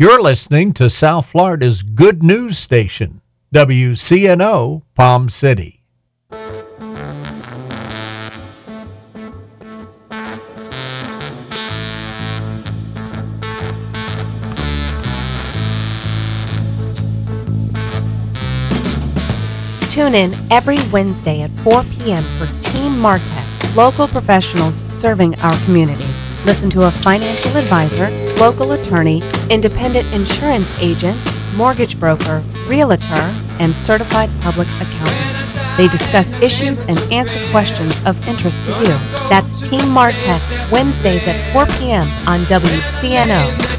You're listening to South Florida's good news station, WCNO Palm City. Tune in every Wednesday at 4 p.m. for Team Martech, local professionals serving our community. Listen to a financial advisor, local attorney, independent insurance agent, mortgage broker, realtor, and certified public accountant. They discuss issues and answer questions of interest to you. That's Team Martech, Wednesdays at 4 p.m. on WCNO.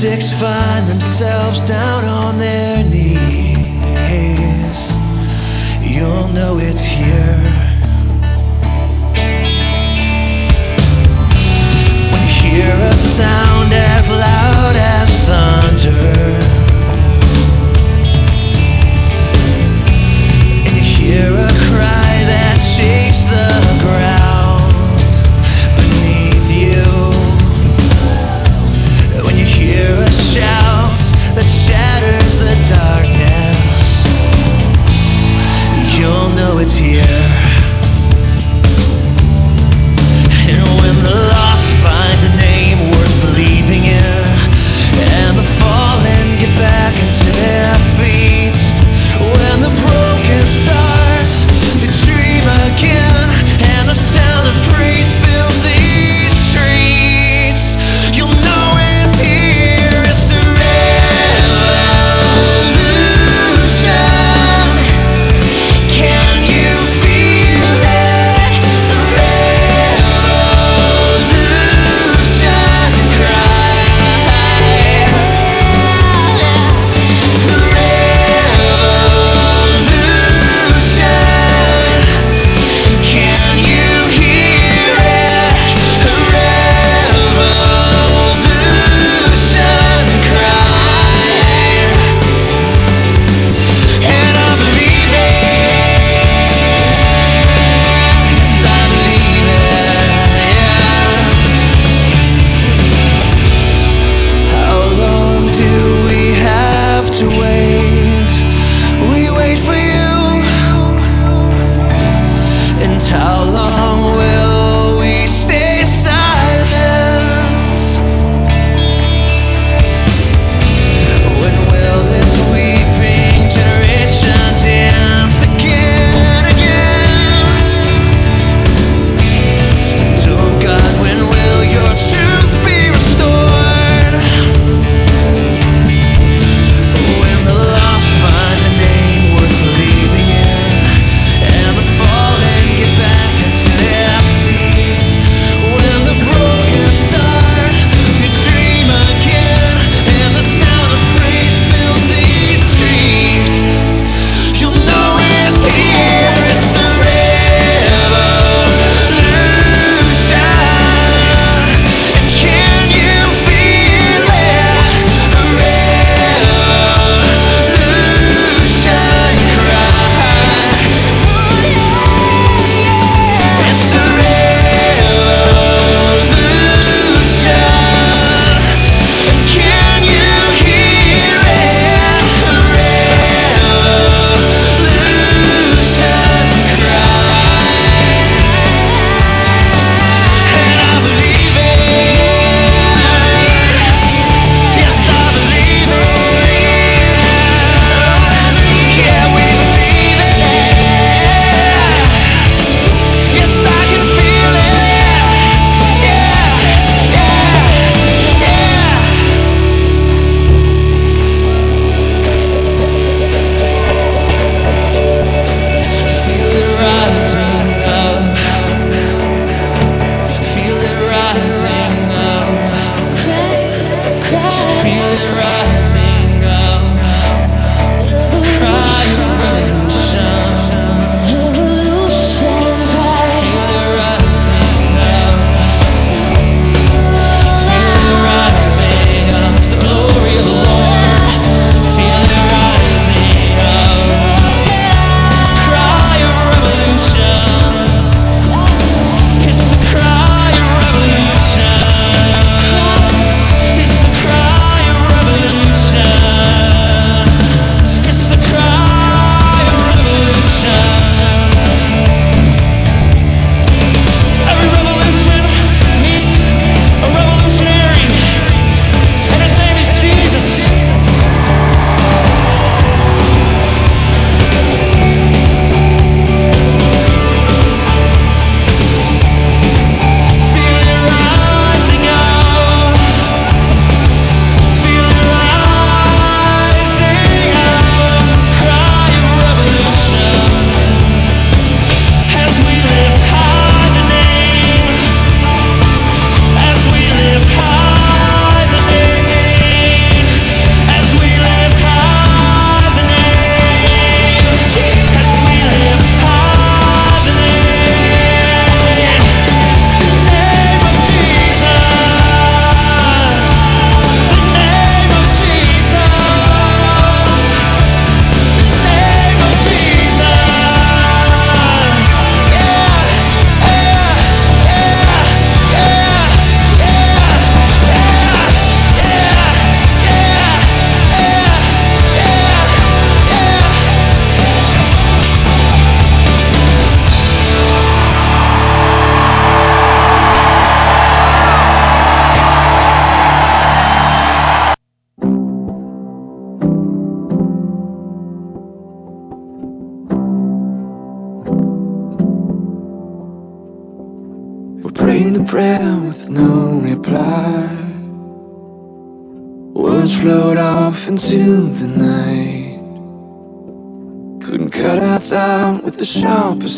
Skeptics find themselves down on their knees. You'll know it's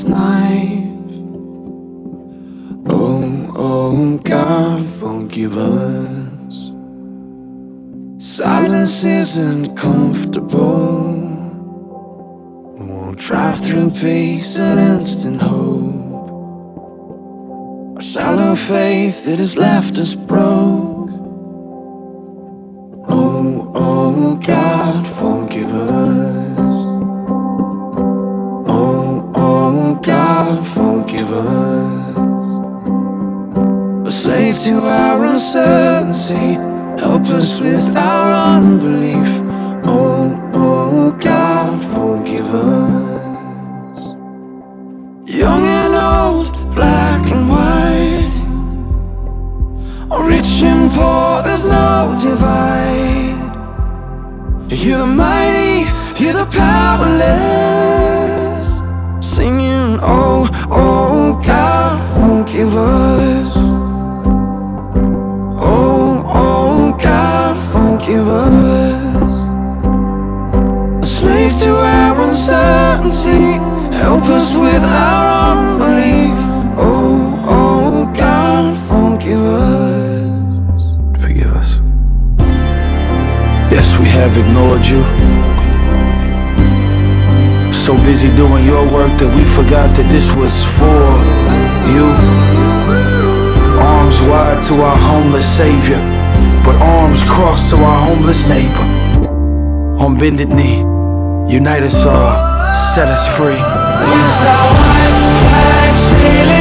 knife. Oh, oh, God won't give us. Silence isn't comfortable. We won't drive through peace and instant hope. Our shallow faith, it has left us broke. Oh, oh, God won't give give us. A slave to our uncertainty, help us with our unbelief. Oh, oh, God won't us. Young and old, black and white, rich and poor, there's no divide. You're the mighty, you're the powerless oh, oh, God, forgive us. Oh, oh, God, forgive us. A slave to our uncertainty Help us with our unbelief. Oh, oh, God, forgive us. Forgive us. Yes, we have ignored you. Busy doing your work that we forgot that this was for you. Arms wide to our homeless savior, but arms crossed to our homeless neighbor. On bended knee, unite us all, set us free. With our white flag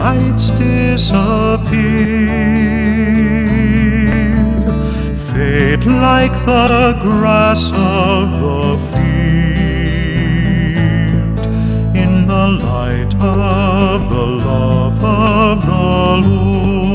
lights disappear, fade like the grass of the field in the light of the love of the Lord.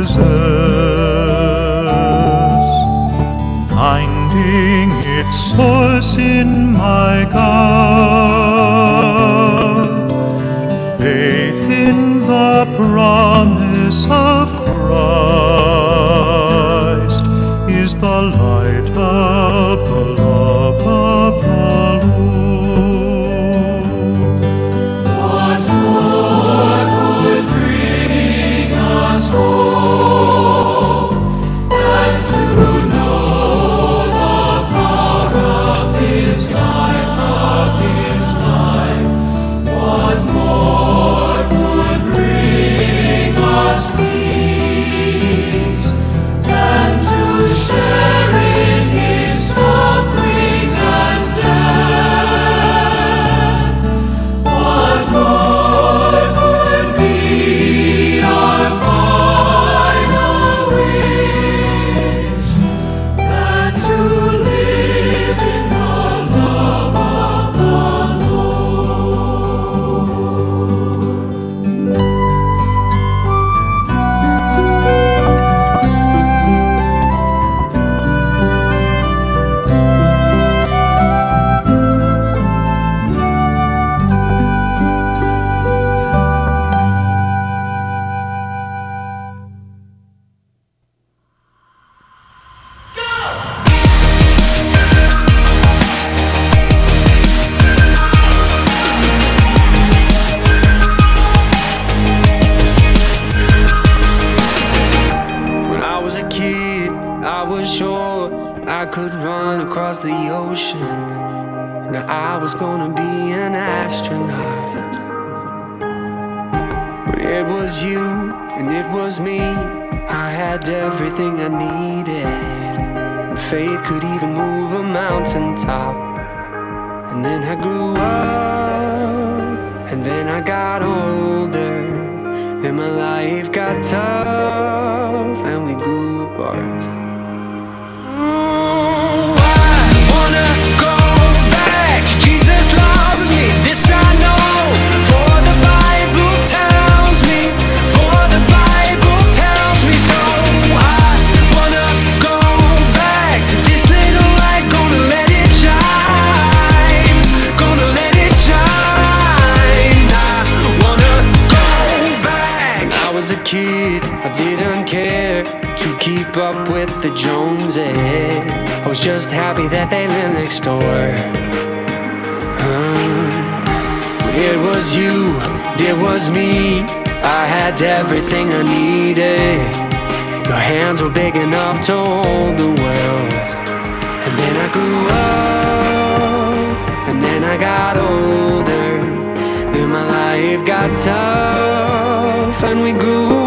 possess, finding its source in my God. I was sure I could run across the ocean. Now I was gonna be an astronaut. But it was you and it was me. I had everything I needed. Faith could even move a mountain top. And then I grew up, and then I got older, and my life got tough, and we grew apart. was a kid, I didn't care to keep up with the Joneses. I was just happy that they lived next door. It was you, it was me. I had everything I needed. Your hands were big enough to hold the world. And then I grew up, and then I got older. Then my life got tough and we grew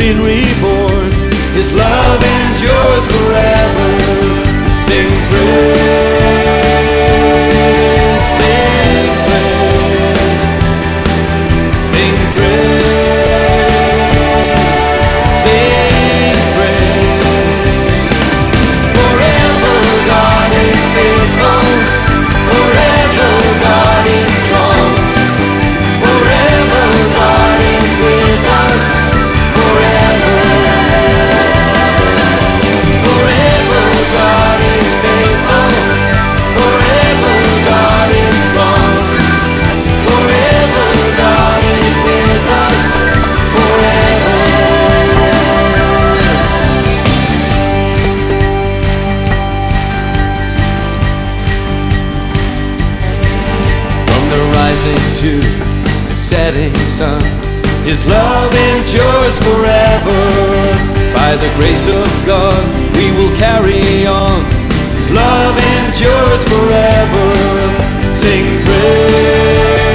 been reborn. His love endures forever. Sing praise. rising to the setting sun. His love endures forever. By the grace of God, we will carry on. His love endures forever. Sing praise.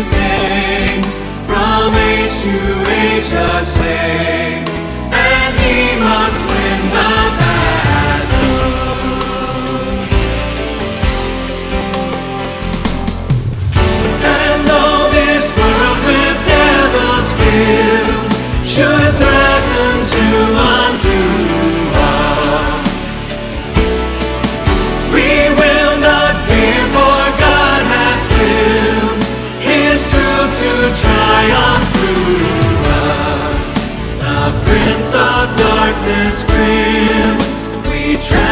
His. Grim, we tremble